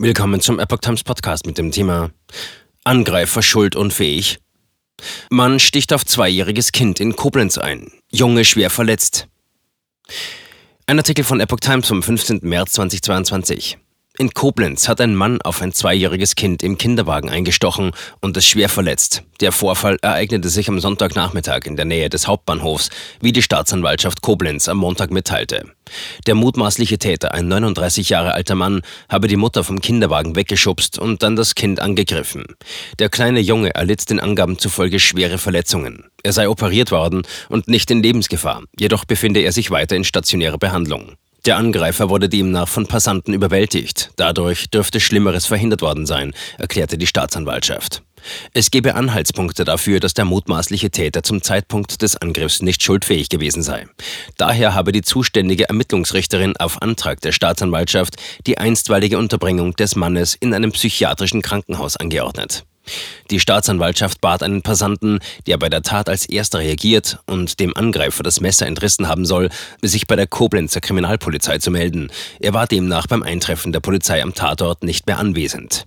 Willkommen zum Epoch Times Podcast mit dem Thema Angreifer schuldunfähig. Mann sticht auf zweijähriges Kind in Koblenz ein. Junge schwer verletzt. Ein Artikel von Epoch Times vom 15. März 2022. In Koblenz hat ein Mann auf ein zweijähriges Kind im Kinderwagen eingestochen und es schwer verletzt. Der Vorfall ereignete sich am Sonntagnachmittag in der Nähe des Hauptbahnhofs, wie die Staatsanwaltschaft Koblenz am Montag mitteilte. Der mutmaßliche Täter, ein 39 Jahre alter Mann, habe die Mutter vom Kinderwagen weggeschubst und dann das Kind angegriffen. Der kleine Junge erlitt den Angaben zufolge schwere Verletzungen. Er sei operiert worden und nicht in Lebensgefahr, jedoch befinde er sich weiter in stationärer Behandlung. Der Angreifer wurde demnach von Passanten überwältigt. Dadurch dürfte Schlimmeres verhindert worden sein, erklärte die Staatsanwaltschaft. Es gebe Anhaltspunkte dafür, dass der mutmaßliche Täter zum Zeitpunkt des Angriffs nicht schuldfähig gewesen sei. Daher habe die zuständige Ermittlungsrichterin auf Antrag der Staatsanwaltschaft die einstweilige Unterbringung des Mannes in einem psychiatrischen Krankenhaus angeordnet. Die Staatsanwaltschaft bat einen Passanten, der bei der Tat als erster reagiert und dem Angreifer das Messer entrissen haben soll, sich bei der Koblenzer Kriminalpolizei zu melden. Er war demnach beim Eintreffen der Polizei am Tatort nicht mehr anwesend.